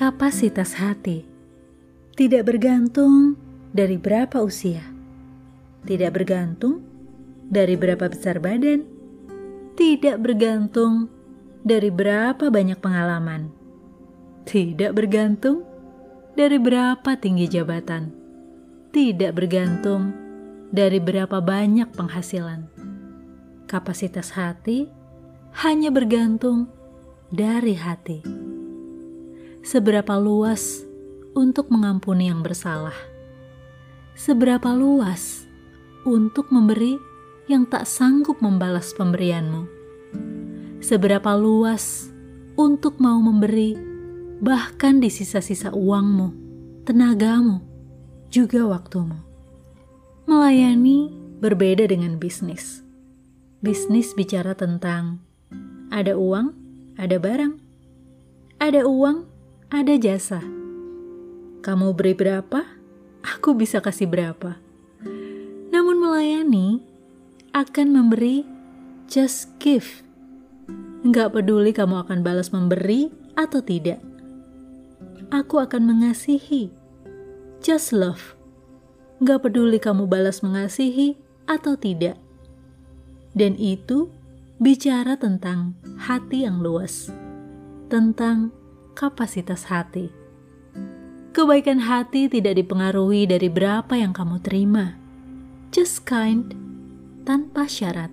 Kapasitas hati. Tidak bergantung dari berapa usia, tidak bergantung dari berapa besar badan, tidak bergantung dari berapa banyak pengalaman, tidak bergantung dari berapa tinggi jabatan, tidak bergantung dari berapa banyak penghasilan. Kapasitas hati hanya bergantung dari hati. Seberapa luas untuk mengampuni yang bersalah? Seberapa luas untuk memberi yang tak sanggup membalas pemberianmu? Seberapa luas untuk mau memberi, bahkan di sisa-sisa uangmu, tenagamu, juga waktumu? Melayani berbeda dengan bisnis. Bisnis bicara tentang ada uang, ada barang, ada uang, ada jasa. Kamu beri berapa, aku bisa kasih berapa. Namun melayani akan memberi just give. Nggak peduli kamu akan balas memberi atau tidak. Aku akan mengasihi. Just love. Nggak peduli kamu balas mengasihi atau tidak. Dan itu bicara tentang hati yang luas tentang kapasitas hati. Kebaikan hati tidak dipengaruhi dari berapa yang kamu terima. Just kind tanpa syarat.